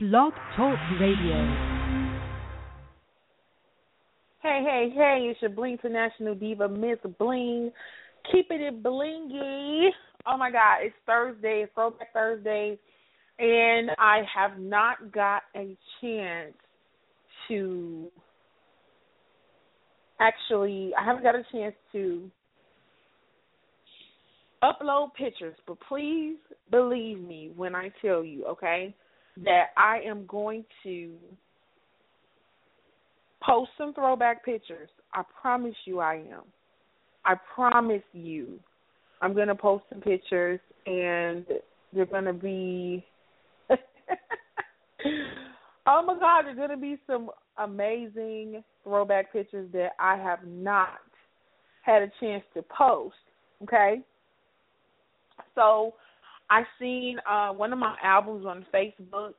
Blog Talk Radio. Hey, hey, hey, it's your Bling International Diva, Miss Bling. Keeping it blingy. Oh my God, it's Thursday, it's Throwback Thursday, and I have not got a chance to actually, I haven't got a chance to upload pictures, but please believe me when I tell you, okay? That I am going to post some throwback pictures. I promise you I am. I promise you. I'm going to post some pictures and they're going to be Oh my god, there's going to be some amazing throwback pictures that I have not had a chance to post, okay? So, I seen uh one of my albums on Facebook.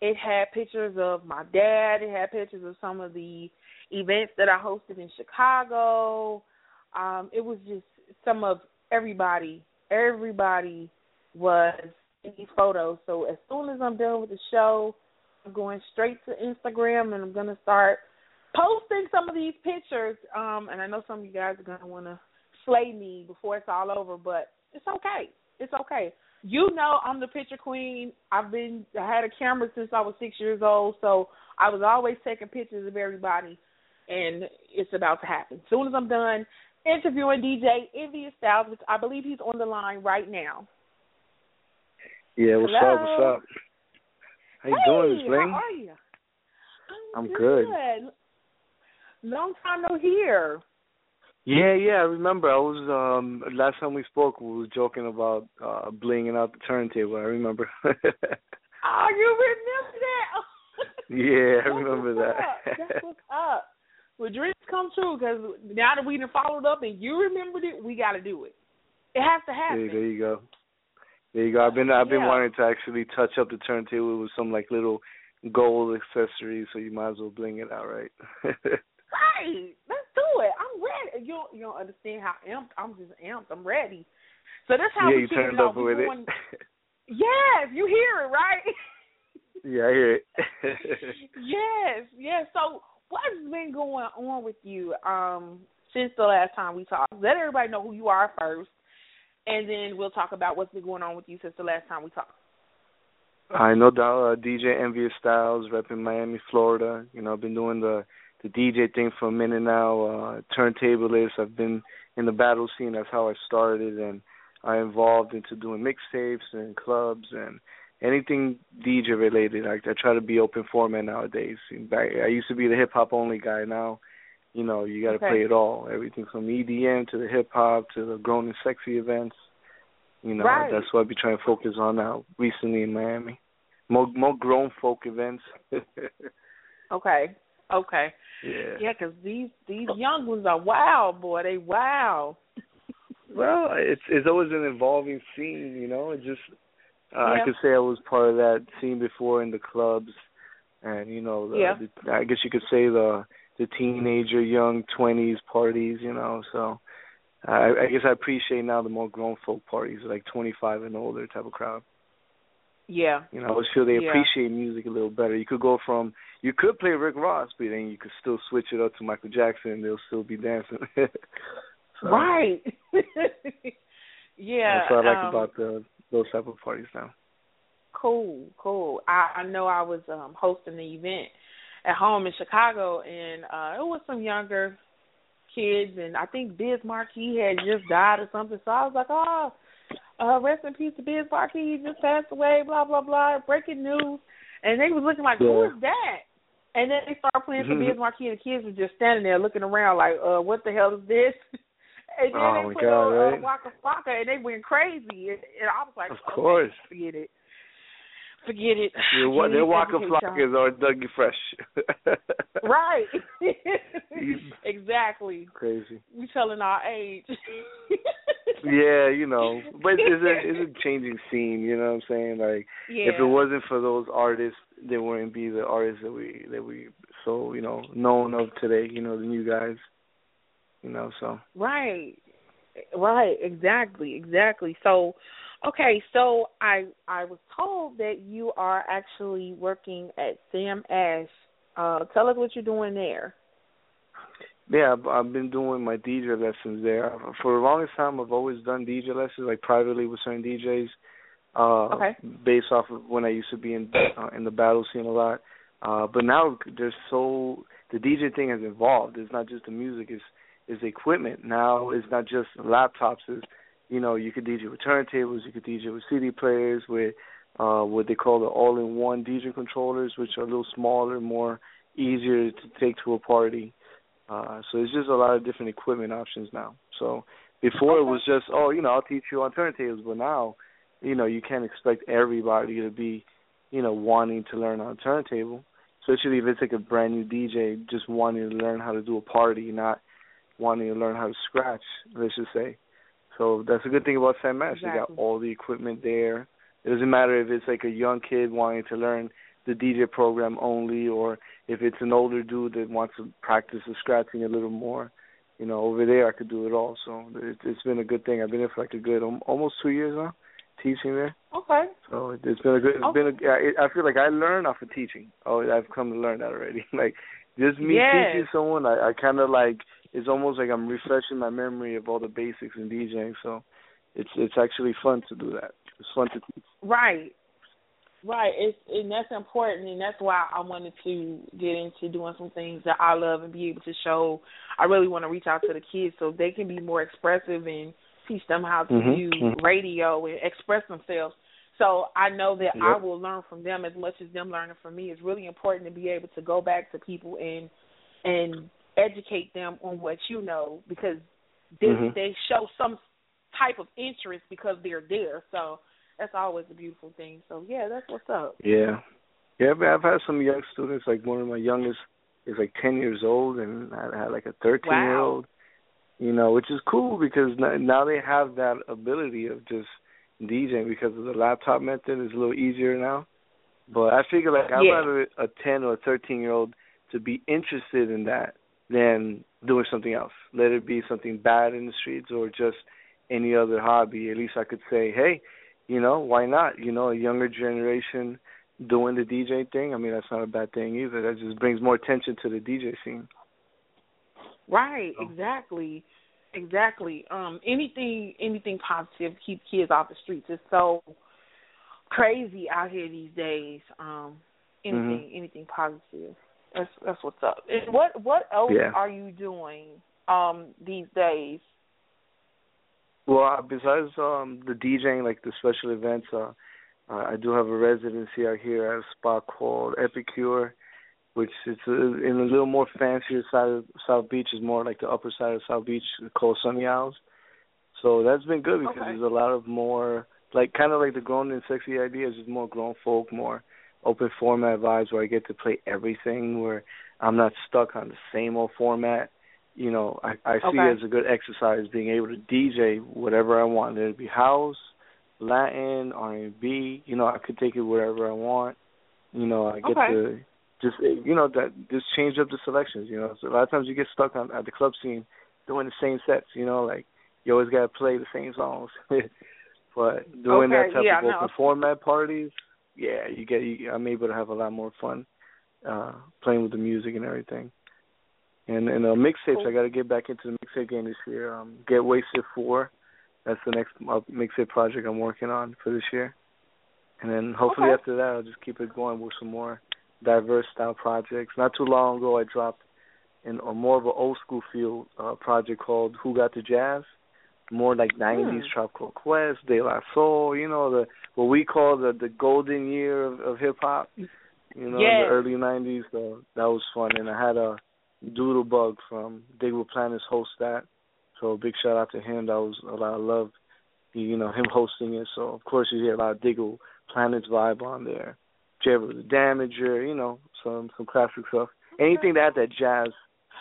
It had pictures of my dad. It had pictures of some of the events that I hosted in Chicago. Um, it was just some of everybody. Everybody was in these photos. So as soon as I'm done with the show, I'm going straight to Instagram and I'm gonna start posting some of these pictures. Um, and I know some of you guys are gonna want to slay me before it's all over, but it's okay. It's okay. You know I'm the picture queen. I've been I had a camera since I was six years old, so I was always taking pictures of everybody and it's about to happen. As soon as I'm done interviewing DJ NVS Styles, which I believe he's on the line right now. Yeah, what's Hello? up, what's up? How you hey, doing, Miss? How are you? I'm, I'm good. Long time no hear. Yeah, yeah, I remember. I was um last time we spoke we were joking about uh blinging out the turntable, I remember. Oh, you remember that? yeah, I remember that. Up. That's what's up. Well, dreams come true because now that we done followed up and you remembered it, we got to do it. It has to happen. There, there you go. There you go. I've been I've been Yeah. wanting to actually touch up the turntable with some like little gold accessories, so you might as well bling it out, right? Right. Let's do it. I'm ready. You don't, you don't understand how amped. I'm just amped. I'm ready. So that's how yeah, we you keep turned it up. With going- it. Yes, you hear it, right? yeah, I hear it. yes, yes. So what's been going on with you um since the last time we talked? Let everybody know who you are first, and then we'll talk about what's been going on with you since the last time we talked. I know doubt uh, DJ NVS Styles, repping Miami, Florida. You know, I've been doing the the DJ thing for a minute now. Uh, turntablist. I've been in the battle scene. That's how I started, and I evolved into doing mixtapes and clubs and anything DJ related. I, I try to be open format nowadays. I used to be the hip hop only guy. Now, you know, you got to Okay. play it all. Everything from EDM to the hip hop to the grown and sexy events. You know, Right. that's what I've been trying to focus on now recently in Miami. More more grown folk events. Okay. Okay. yeah. Yeah, 'cause these these young ones are wild, boy. They wild. Well, it's it's always an evolving scene, you know. It just uh, I could say I was part of that scene before in the clubs, and you know, the, Yeah. the, I guess you could say the the teenager, young twenties parties, you know. So I, I guess I appreciate now the more grown folk parties, like twenty five and older type of crowd. Yeah. You know, I feel they Yeah. appreciate music a little better. You could go from you could play Rick Ross, but then you could still switch it up to Michael Jackson, and they'll still be dancing. so, Right. yeah. That's what I like um, about the those type of parties now. Cool, cool. I, I know I was um hosting the event at home in Chicago and uh it was some younger kids and I think Biz Markie had just died or something. So I was like, Oh, uh rest in peace to Biz Markie, he just passed away, blah, blah, blah, breaking news and they was looking like, Who Yeah. is that? And then they started playing for Mhm. Biz Markie and the kids were just standing there looking around like, Uh, what the hell is this? And then Oh, they put God, on right? uh, Waka Flocka and they went crazy and, and I was like, Of okay, course. forget it. Forget it. Wa- Forget their. Waka Educate Flockas are Dougie Fresh. Right. Exactly. Crazy. We telling our age. Yeah, you know, but it's a it's a changing scene. You know what I'm saying? Like, yeah. if it wasn't for those artists, they wouldn't be the artists that we that we so you know known of today. You know, the new guys. You know, so Right. Right, exactly, exactly. So Okay, so I I was told that you are actually working at Sam Ash. Uh, tell us what you're doing there. Yeah, I've, I've been doing my DJ lessons there for the longest time. I've always done DJ lessons, like privately with certain DJs. Uh, okay. Based off of when I used to be in uh, in the battle scene a lot, uh, but now there's so the DJ thing has evolved. It's not just the music; it's is equipment. Now it's not just laptops. It's you know you could DJ with turntables, you could DJ with CD players, with uh, what they call the all-in-one DJ controllers, which are a little smaller, more easier to take to a party. Uh, Uh, so it's just a lot of different equipment options now. So before it was just, oh, you know, I'll teach you on turntables, but now, you know, you can't expect everybody to be, you know, wanting to learn on a turntable. Especially if it's like a brand new DJ just wanting to learn how to do a party, not wanting to learn how to scratch, let's just say. So that's a good thing about Sam Ash. Exactly. They got all the equipment there. It doesn't matter if it's like a young kid wanting to learn the DJ program only, or if it's an older dude that wants to practice the scratching a little more. You know, over there I could do it all. So it, it's been a good thing. I've been there for like a good um, almost two years now, teaching there. Okay. So it, it's been a good. It's okay. been a. I feel like I learned off of teaching. Oh, I've come to learn that already. like just me yes. teaching someone, I, I kind of like. It's almost like I'm refreshing my memory of all the basics in DJing. So it's it's actually fun to do that. It's fun to teach. Right. Right, it's and that's important, and that's why I wanted to get into doing some things that I love and be able to show. I really want to reach out to the kids so they can be more expressive and teach them how to mm-hmm. use mm-hmm. radio and express themselves. So I know that yep. I will learn from them as much as them learning from me. It's really important to be able to go back to people and and educate them on what you know because they mm-hmm. they show some type of interest because they're there. So that's always a beautiful thing. So yeah, that's what's up. Yeah, yeah. I've had some young students. Like one of my youngest is like ten years old, and I had like a thirteen wow. year old. You know, which is cool because now they have that ability of just DJing because of the laptop method. is a little easier now. But I figure like I'd yeah. rather a ten or a thirteen year old to be interested in that than doing something else. Let it be something bad in the streets or just any other hobby. At least I could say, hey, you know, why not? You know, a younger generation doing the DJ thing. I mean, that's not a bad thing either. That just brings more attention to the DJ scene. Right, so. exactly. Exactly. Um anything anything positive keep kids off the streets. It's so crazy out here these days. Um anything mm-hmm. anything positive. That's that's what's up. And what what else yeah. are you doing um these days? Well, besides um the DJing, like the special events, uh, uh I do have a residency out here at a spot called Epicure, which is a, in a little more fancier side of South Beach. is more like the upper side of South Beach, called Sunny Isles. So that's been good because okay. there's a lot of more like kind of like the grown and sexy ideas. There's more grown folk, more open format vibes where I get to play everything. Where I'm not stuck on the same old format you know, I, I see it as a good exercise being able to DJ whatever I want. Let it be house, Latin, R and B. You know, I could take it wherever I want. You know, I get okay. to just you know that just change up the selections. You know, so a lot of times you get stuck on at the club scene doing the same sets. You know, like you always got to play the same songs. but doing okay. that type yeah, of open no. format parties, yeah, you get. You, I'm able to have a lot more fun uh playing with the music and everything. And and uh, mixtapes, cool. I got to get back into the mixtape game this year. Um, Get Wasted Four, that's the next uh, mixtape project I'm working on for this year. And then hopefully okay. after that, I'll just keep it going with some more diverse style projects. Not too long ago, I dropped in a more of an old school feel uh, project called Who Got the Jazz, more like '90s hmm. Tribe Called Quest, De La Soul. You know the what we call the the golden year of, of hip hop. You know, yes. the early '90s. So that was fun, and I had a Doodlebug from Digable Planets host that. So big shout out to him. That was a lot of love, you know, him hosting it. So of course you hear a lot of Digable Planets vibe on there. Jeru the Damaja, you know, some some classic stuff. Anything that had that jazz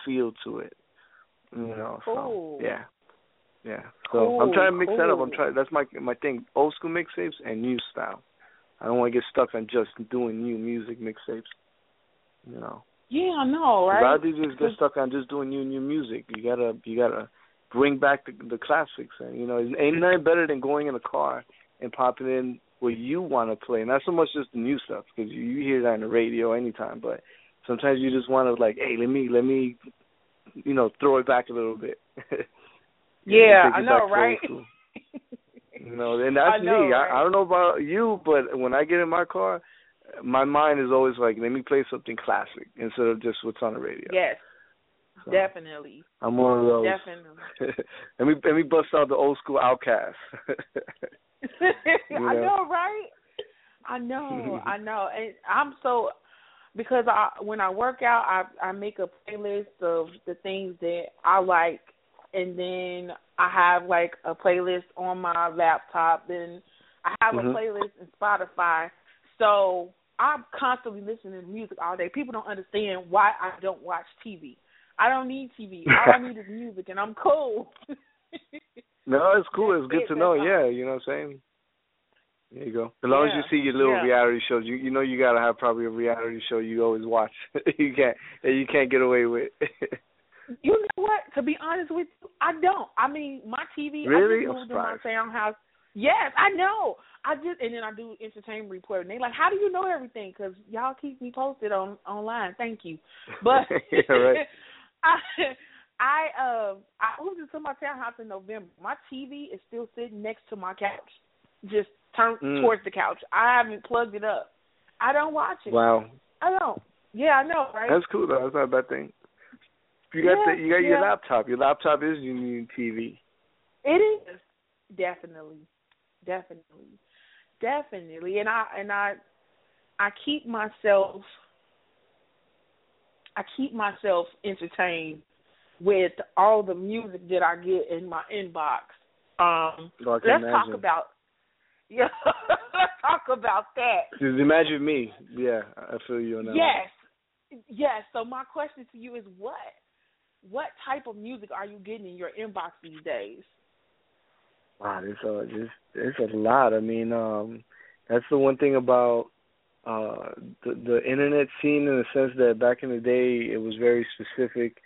feel to it. You know, so yeah. Yeah. So cool, I'm trying to mix cool. that up. I'm trying that's my my thing. Old school mixtapes and new style. I don't want to get stuck on just doing new music mixtapes. You know. Yeah, I know, right? A lot of DJs get stuck on just doing new new music. You gotta you gotta bring back the the classics, and you know, ain't nothing better than going in a car and popping in what you want to play, not so much just the new stuff because you, you hear that on the radio anytime, but sometimes you just want to like, hey, let me let me, you know, throw it back a little bit. yeah, I know, right? you know, and that's I know, me. Right? I, I don't know about you, but when I get in my car, my mind is always like, let me play something classic instead of just what's on the radio. Yes, So, definitely. I'm one of those. Definitely. let me let me bust out the old school OutKast. I know, right? I know, I know, and I'm so because I when I work out, I I make a playlist of the things that I like, and then I have like a playlist on my laptop, and I have Mhm. a playlist in Spotify. So I'm constantly listening to music all day. People don't understand why I don't watch TV. I don't need TV. All I need is music, and I'm cool. no, it's cool. It's good to know. Yeah, you know what I'm saying. There you go. As long as you see your little yeah. reality shows, you you know you gotta have probably a reality show you always watch. you can't you can't get away with. You know what? To be honest with you, I don't. I mean, my TV. Really? I just moved in my. Yes, I know. I just and then I do entertainment report, and they like, how do you know everything? Because y'all keep me posted on online. Thank you. But yeah, right. I I uh I moved into my townhouse in November. My TV is still sitting next to my couch, just turned Mm. towards the couch. I haven't plugged it up. I don't watch it. Wow, I don't. Yeah, I know, right? that's cool though. That's not a bad thing. You got Yeah, the you got your laptop. Your laptop is your new TV. It is definitely, definitely, definitely, and I and I, I keep myself, I keep myself entertained with all the music that I get in my inbox. Um, can let's imagine. talk about, yeah, let's talk about that. Just imagine me. Yeah, I feel you on that. Yes, yes. So my question to you is, what, what type of music are you getting in your inbox these days? Wow, there's a just there's a lot. I mean, um that's the one thing about uh the the internet scene in the sense that back in the day it was very specific.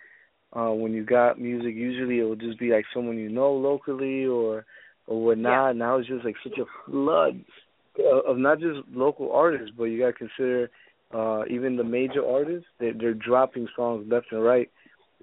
Uh when you got music usually it would just be like someone you know locally or or whatnot. Now it's just like such a flood of, of not just local artists, but you gotta consider uh even the major artists, they they're dropping songs left and right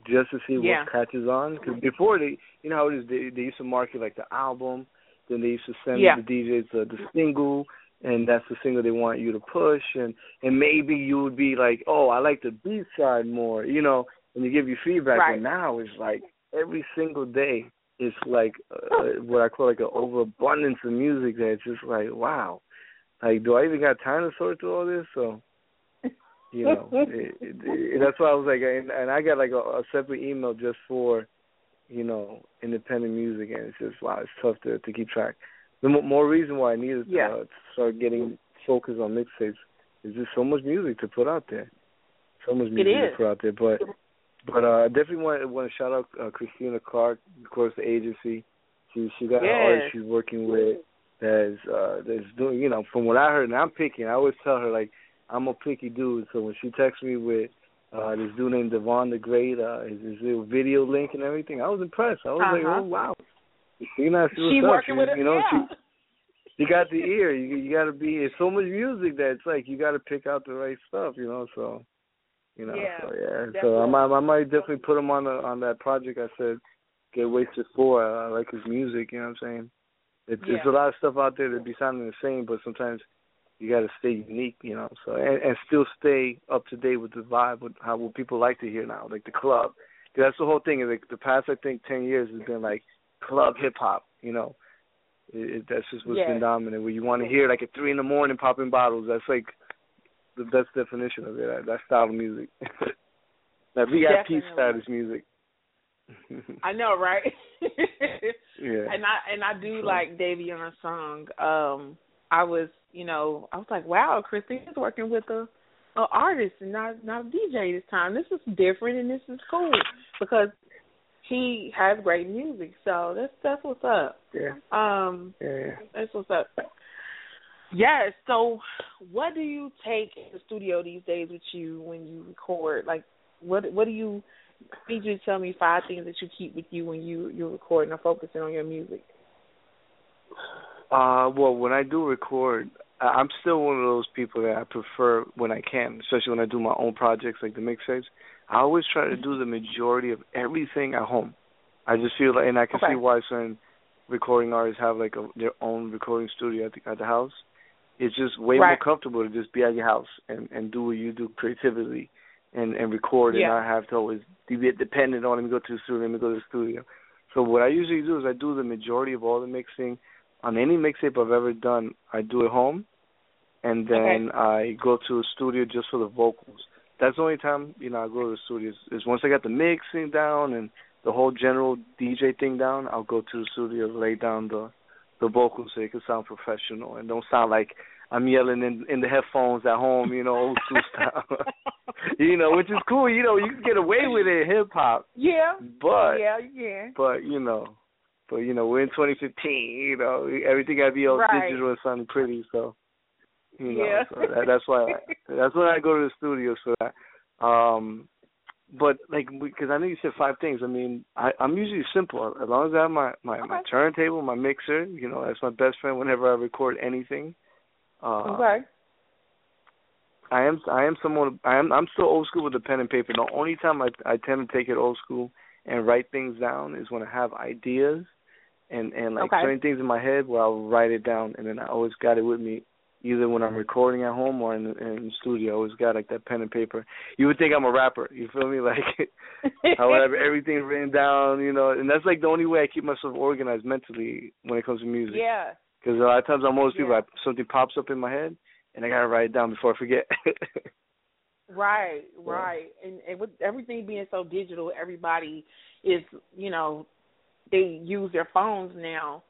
just to see Yeah. what catches on. Because before they, you know how it is, they they used to market like the album, then they used to send Yeah. the DJs the, the single, and that's the single they want you to push, and and maybe you would be like, oh, I like the B side more, you know, and they give you feedback. Right. But now it's like every single day it's like uh, what I call like an overabundance of music that it's just like wow, like do I even got time to sort through all this? So you know, it, it, it, that's why I was like, and, and I got like a, a separate email just for, you know, independent music, and it's just wow, it's tough to to keep track. The mo- more reason why I needed Yeah. uh, to start getting focused on mixtapes is just so much music to put out there, so much music to put out there. But but uh, I definitely want want to shout out uh, Christina Clark, of course, the ADJency. She she got an artist she's working with that's uh that's doing you know from what I heard and I'm picky. I always tell her like I'm a picky dude, so when she texts me with uh this dude named Devon the Great, uh his, his little video link and everything, I was impressed. I was like, Uh-huh. oh wow, you know, She up. working She- with it. you know, yeah. she you got the ear. You you got to be. It's so much music that it's like you got to pick out the right stuff. You know, so you know, Yeah, so yeah. So. I might I might definitely put him on the on that project. I said, get wasted for. I, I like his music. You know what I'm saying? It's there's a lot of stuff out there that be sounding the same, but sometimes you got to stay unique. You know, so and, and still stay up to date with the vibe, with how what people like to hear now, like the club. 'Cause that's the whole thing. Like the past, I think, ten years has been like club hip hop. You know, it, it, that's just what's Yes. been dominant. Where you want to hear like at three in the morning popping bottles. That's like the best definition of it. That, that style of music. that VIP status music. I know, right? yeah. and I and I do like Sure. like Davion's song. Um, I was, you know, I was like, wow, Christina's working with a, a artist and not not a DJ this time. This is different and this is cool because he has great music. So that's that's what's up. Yeah. Um, Yeah. yeah. that's what's up. Yes. So, what do you take in the studio these days with you when you record? Like, what what do you? I need you to tell me five things that you keep with you when you you're recording or focusing on your music. Uh, well, when I do record, I'm still one of those people that I prefer when I can, especially when I do my own projects like the mixtapes. I always try to do the majority of everything at home. I just feel like, and I can okay. see why certain recording artists have like a, their own recording studio at the, at the house. It's just way right. more comfortable to just be at your house and and do what you do creatively, and and record yeah. and not have to always be dependent on let me go to the studio, let me go to the studio. So what I usually do is I do the majority of all the mixing on any mixtape I've ever done. I do it home, and then okay. I go to a studio just for the vocals. That's the only time you know I go to the studio is, is once I got the mixing down and the whole general DJ thing down. I'll go to the studio, lay down the the vocals so it can sound professional and don't sound like I'm yelling in in the headphones at home, you know, old school style. you know, which is cool. You know, you can get away with it hip hop. Yeah. But yeah, yeah. But you know, but you know, we're in 2015. You know, everything got to be all right. digital and sounding pretty. So you know, yeah. so that, that's why I, that's when I go to the studios for that. Um, but like because I know you said five things. I mean, I, I'm usually simple as long as I have my my, okay. my turntable, my mixer. You know, that's my best friend whenever I record anything. Uh, okay. I am I am someone I am I'm still old school with the pen and paper. The only time I I tend to take it old school and write things down is when I have ideas and and like okay. certain things in my head where I'll write it down and then I always got it with me either when I'm recording at home or in the, in the studio. I always got like that pen and paper. You would think I'm a rapper. You feel me? Like I would have everything written down, you know. And that's like the only way I keep myself organized mentally when it comes to music. Yeah. Because a lot of times I'm most people, yeah. I, something pops up in my head and I gotta write it down before I forget. right, right. And, and with everything being so digital, everybody is, you know, they use their phones now.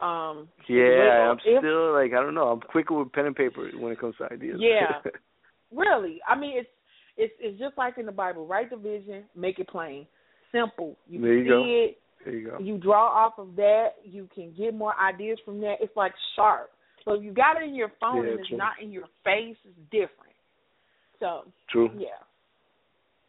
Um Yeah, I'm if, still like I don't know. I'm quicker with pen and paper when it comes to ideas. Yeah, really. I mean, it's it's it's just like in the Bible. Write the vision, make it plain, simple. You there you see go. it. There you go. You draw off of that. You can get more ideas from that. It's like sharp. So if you got it in your phone yeah, and it's true. not in your face, it's different. So true. yeah.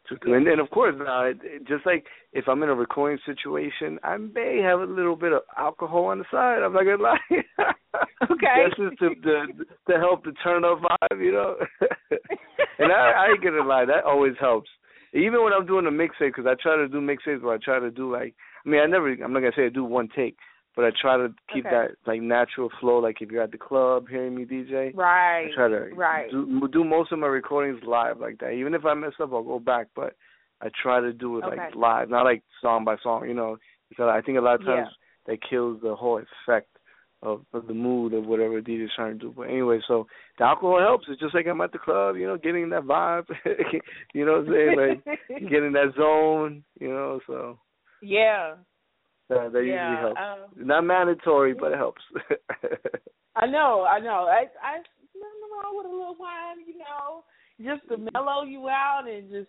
True. And then of course, uh, just like if I'm in a recording situation, I may have a little bit of alcohol on the side. I'm not gonna lie. Okay. That's just to, to to help to turn up vibe, you know. and I, I ain't gonna lie, that always helps. Even when I'm doing a mixtape, because I try to do mixtapes where I try to do like, I mean, I never, I'm not gonna say I do one take, but I try to keep Okay. that like natural flow. Like if you're at the club hearing me DJ, Right. I try to right. do do most of my recordings live like that. Even if I mess up, I'll go back, but I try to do it Okay. like live, not like song by song. You know, because I think a lot of Yeah. times that kills the whole effect of, of the mood of whatever DJ's trying to do. But anyway, so the alcohol helps. It's just like I'm at the club, you know, getting that vibe. you know what I'm saying? Like getting that zone. You know, so yeah. That that yeah. usually helps. Um, Not mandatory, but it helps. I know, I know. I I nothing wrong with a little wine, you know, just to mellow you out and just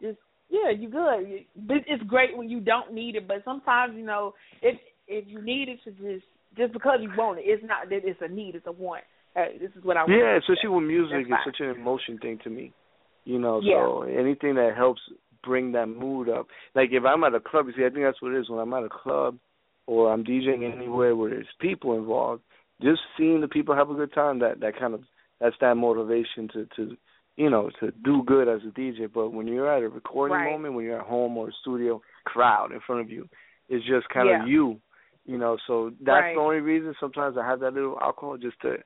just yeah, you good. It's great when you don't need it, but sometimes you know if if you need it to just just because you want it, it's not that it's a need, it's a want. Hey, this is what I want. Yeah, especially with music, it's such an emotion thing to me. You know, Yeah. so anything that helps bring that mood up. Like if I'm at a club, you see, I think that's what it is. When I'm at a club or I'm DJing anywhere where there's people involved, just seeing the people have a good time, that that kind of that's that motivation to to you know to do good as a DJ. But when you're at a recording Right. moment, when you're at home or a studio crowd in front of you, it's just kind Yeah. of you. You know, so that's Right. the only reason sometimes I have that little alcohol just to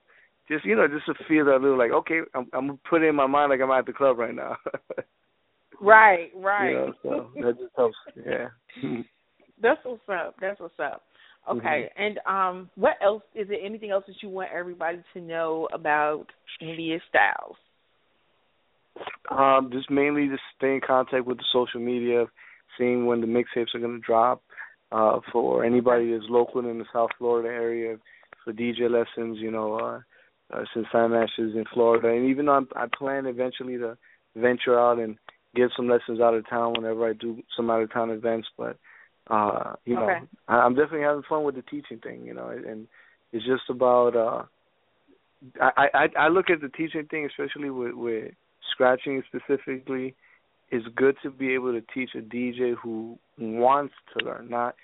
just you know, just to feel that little like, okay, I'm I'm it in my mind like I'm at the club right now. Right, right. You know, so that just helps. Yeah. That's what's up. That's what's up. Okay, Mm-hmm. and um, what else is there? Anything else that you want everybody to know about NVS Styles? um, just mainly just stay in contact with the social media, seeing when the mixtapes are gonna drop. Uh, for anybody that's local in the South Florida area, for DJ lessons, you know, uh, uh since Sam Ash is in Florida, and even though I'm, I plan eventually to venture out and give some lessons out of town whenever I do some out of town events, but uh, you know, Okay. I, I'm definitely having fun with the teaching thing, you know, and it's just about uh I, I I look at the teaching thing especially with with scratching specifically is good to be able to teach a DJ who wants to learn, not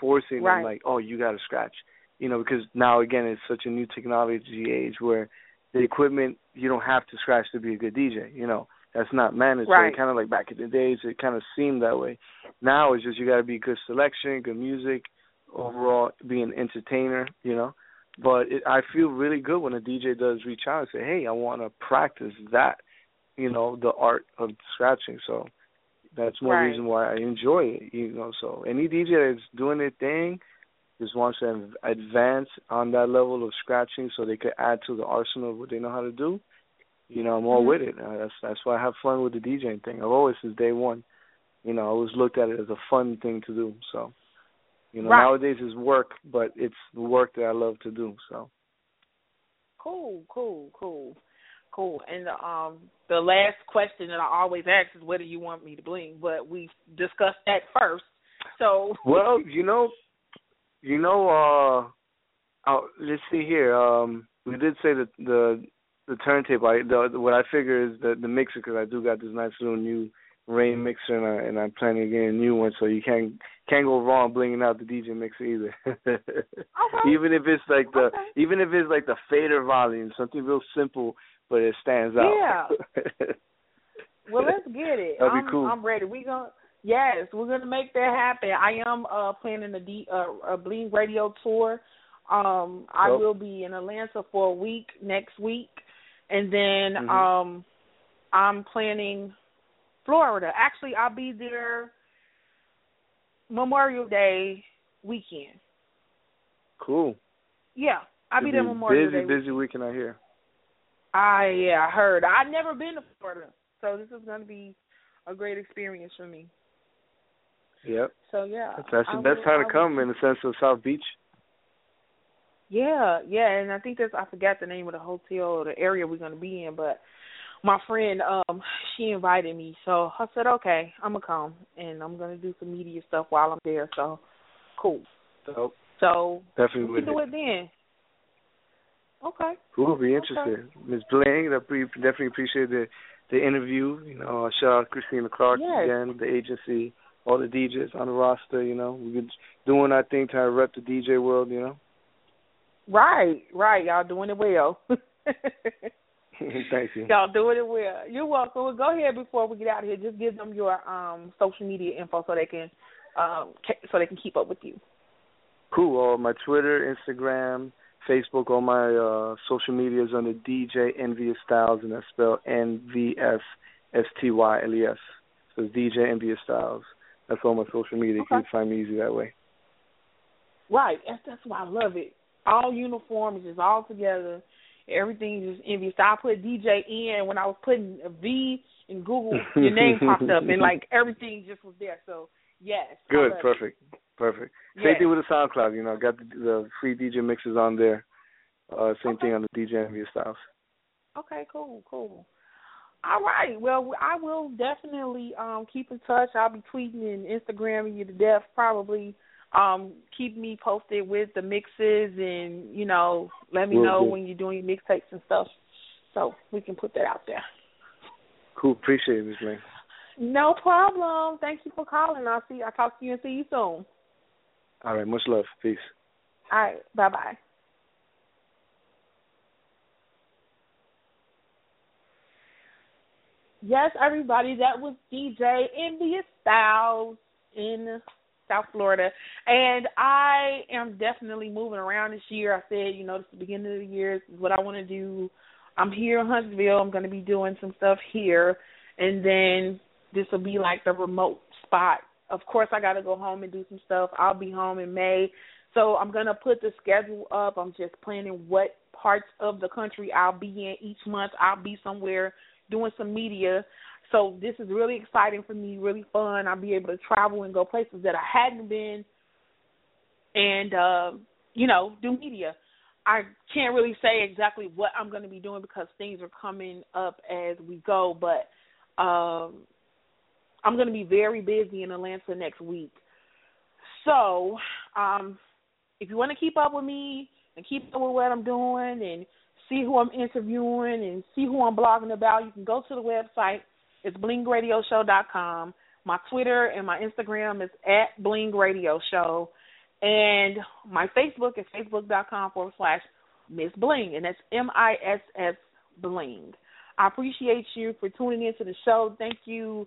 forcing Right. them like, oh, you got to scratch. you know, because now again it's such a new technology age where the equipment you don't have to scratch to be a good DJ. You know, that's not mandatory. Right. Kind of like back in the days, it kind of seemed that way. Now it's just you got to be good selection, good music, overall be an entertainer. You know, but it, I feel really good when a DJ does reach out and say, "Hey, I want to practice that." You know, the art of scratching. So that's more Right. reason why I enjoy it. You know, so any DJ that's doing their thing just wants to advance on that level of scratching so they could add to the arsenal of what they know how to do. You know, I'm all Mhm. with it. Uh, that's that's why I have fun with the DJing thing. I've always since day one. You know, I always looked at it as a fun thing to do. So, you know, Right. nowadays it's work, but it's the work that I love to do. So, Cool, cool, cool, cool. And um, the last question that I always ask is, "Whether you want me to bling?" But we discussed that first. So well, you know, you know, uh, oh, let's see here. Um, we did say that the the turntable. I, the, what I figure is the the mixer because I do got this nice little new Rane mixer and, I, and I'm planning to get a new one. So you can't can't go wrong blinging out the DJ mixer either. Okay. even if it's like the Okay. even if it's like the fader volume, something real simple but it stands out. Yeah. well, let's get it. That'd be I'm, cool. I'm ready. We gonna yes, we're gonna make that happen. I am uh planning a D uh, a Bling Radio tour. Um, I will be in Atlanta for a week next week, and then Mhm. um, I'm planning Florida. Actually, I'll be there Memorial Day weekend. cool. Yeah, I'll be It'll there be Memorial busy, Day. busy busy weekend out here. I yeah, I heard. I've never been to Florida, so this is going to be a great experience for me. Yep. So yeah, That's, that's the best time to come in the sense of South Beach. Yeah, yeah, and I think that's I forgot the name of the hotel or the area we're going to be in, but my friend um she invited me, so I said okay, I'm gonna come and I'm gonna do some media stuff while I'm there. So cool. Dope. So Definitely we can do it. then. Okay. Cool, be interested. Ms. Bling, I pre- definitely appreciate the the interview. You know, shout out Christina Clark Yes. again, the ADJency, all the DJs on the roster. You know, we've been doing our thing to rep the DJ world. You know, Right, right. Y'all doing it well. thank you. Y'all doing it well. You're welcome. Well, go ahead before we get out of here. Just give them your um social media info so they can um so they can keep up with you. Cool. Uh, my Twitter, Instagram, Facebook, all my uh, social media is under DJ NVS Styles, and that's spelled N V S S T Y L E S. So it's DJ NVS Styles. That's all my social media. You can find me easy that way. Right. That's that's why I love it. All uniform is just all together. Everything is just envious. I put DJ in when I was putting a V in Google, your name popped up and like everything just was there. So yes. Good, love it. perfect, perfect. Yes. Same thing with the SoundCloud. You know, got the, the free DJ mixes on there. Uh, same Okay. thing on the DJ NVS Styles. Okay, cool, cool. All right. Well, I will definitely um keep in touch. I'll be tweeting and Instagramming you to death probably. Um, keep me posted with the mixes and, you know, let me Will know do. when you're doing your mixtapes and stuff. So we can put that out there. Cool, appreciate it, Bling. No problem. Thank you for calling. I'll see I'll talk to you and see you soon. All right, much love. Peace. All right. Bye bye. Yes, everybody, that was DJ NVS Styles in South Florida. And I am definitely moving around this year. I said, you know, this is the beginning of the year. This is what I want to do. I'm here in Huntsville. I'm going to be doing some stuff here. And then this will be like the remote spot. Of course, I got to go home and do some stuff. I'll be home in May. So I'm going to put the schedule up. I'm just planning what parts of the country I'll be in each month. I'll be somewhere doing some media. So this is really exciting for me, really fun. I'll be able to travel and go places that I hadn't been and uh, you know, do media. I can't really say exactly what I'm going to be doing because things are coming up as we go, but um I'm going to be very busy in Atlanta next week. So, um if you want to keep up with me and keep up with what I'm doing and see who I'm interviewing and see who I'm blogging about, you can go to the website. It's blingradioshow.com. My Twitter and my Instagram is at Bling Radio Show. And my Facebook is facebook.com forward slash Miss Bling, and that's M I S S Bling. I appreciate you for tuning into the show. Thank you,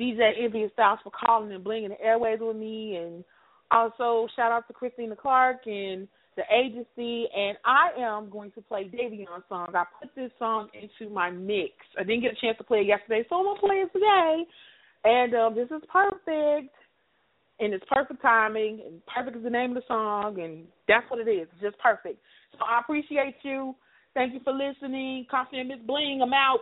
DJ NVS Styles, for calling and blinging the airways with me. And also, shout out to Christina Clark and the ADJency. And I am going to play Davion song. I put this song into my mix. I didn't get a chance to play it yesterday, so I'm to play it today. And um, this is perfect and it's perfect timing, and perfect is the name of the song, and that's what it is. It's just perfect. So I appreciate you. Thank you for listening. And Miss Bling, I'm out.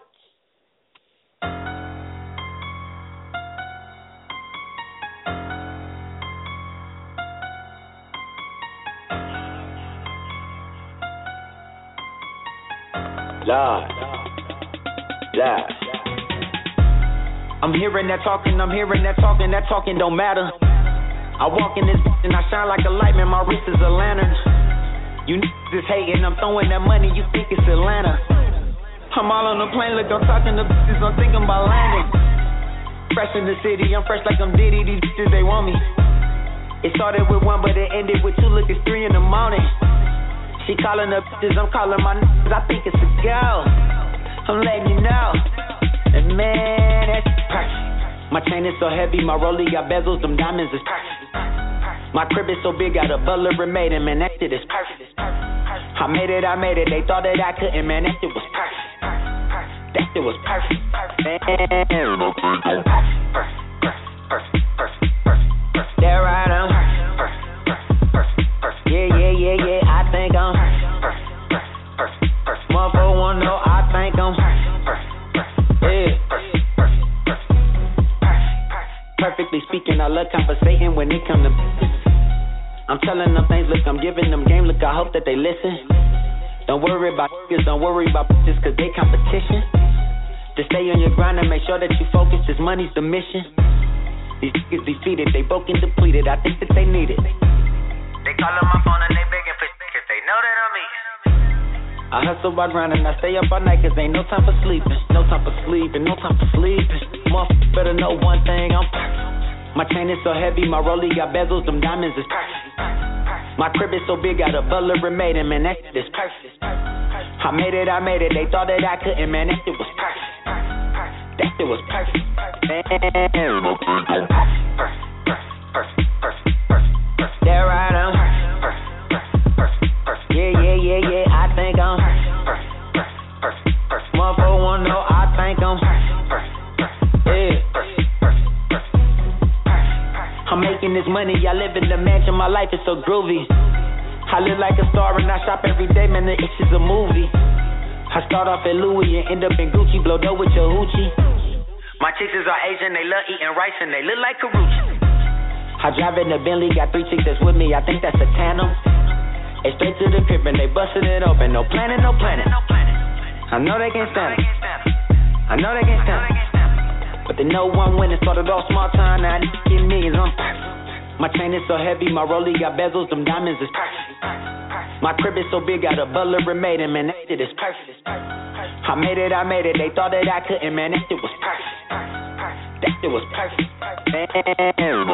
I'm hearing that talking, I'm hearing that talking, that talking don't matter. I walk in this and I shine like a light, man. My wrist is a lantern. You just hating, I'm throwing that money, you think it's Atlanta. I'm all on the plane, look, I'm talking to bitches, I'm thinking about landing. Fresh in the city, I'm fresh like I'm Diddy, these bitches, they want me. It started with one, but it ended with two, look, it's three in the morning. She calling the bitches, I'm calling my niggas, I think it's a girl. I'm letting you know. And man, that's perfect. My chain is so heavy, my rollie got bezels, them diamonds is perfect. My crib is so big, got a butler and made him, man, that shit is perfect. I made it, I made it, they thought that I couldn't, man, that shit was perfect. That shit was perfect. Man, perfect, perfect, perfect, perfect, perfect. There I am. Yeah, yeah, yeah, yeah, speaking, I love conversating when it come to I'm telling them things, look, I'm giving them game, look, I hope that they listen. Don't worry about niggas, don't worry about bitches, cause they competition. Just stay on your grind and make sure that you focus, this money's the mission. These niggas defeated, they broken, depleted, I think that they need it. They calling my phone and they begging for cause they know that I'm eating. I hustle by grinding, I stay up all night cause ain't no time for sleeping. No time for sleeping, no time for sleeping. Motherfucker better know one thing, I'm. My chain is so heavy, my rollie got bezels, them diamonds is perfect. My crib is so big, got a butler and made it, man, that shit is perfect. I made it, I made it, they thought that I couldn't, man, that shit was perfect. That shit was perfect. Man, perfect, perfect, perfect, perfect. There I am. This money, I live in the mansion, my life is so groovy. I live like a star and I shop every day, man, The it's just a movie. I start off at Louis and end up in Gucci, blow dough with your hoochie. My chicks are Asian, they love eating rice and they look like Karuchi. I drive in the Bentley, got three chicks that's with me, I think that's a tandem. It's straight to the crib and they busted it open, no planning, no planning. I know they can't stand it. I know they can't stand it. But they know one winning started off small time, now I need millions on My chain is so heavy, my rollie got bezels, them diamonds is perfect. My crib is so big, got a butler and made it, man, that shit is perfect. I made it, I made it, they thought that I couldn't, man, that shit was perfect. That shit was perfect. Man,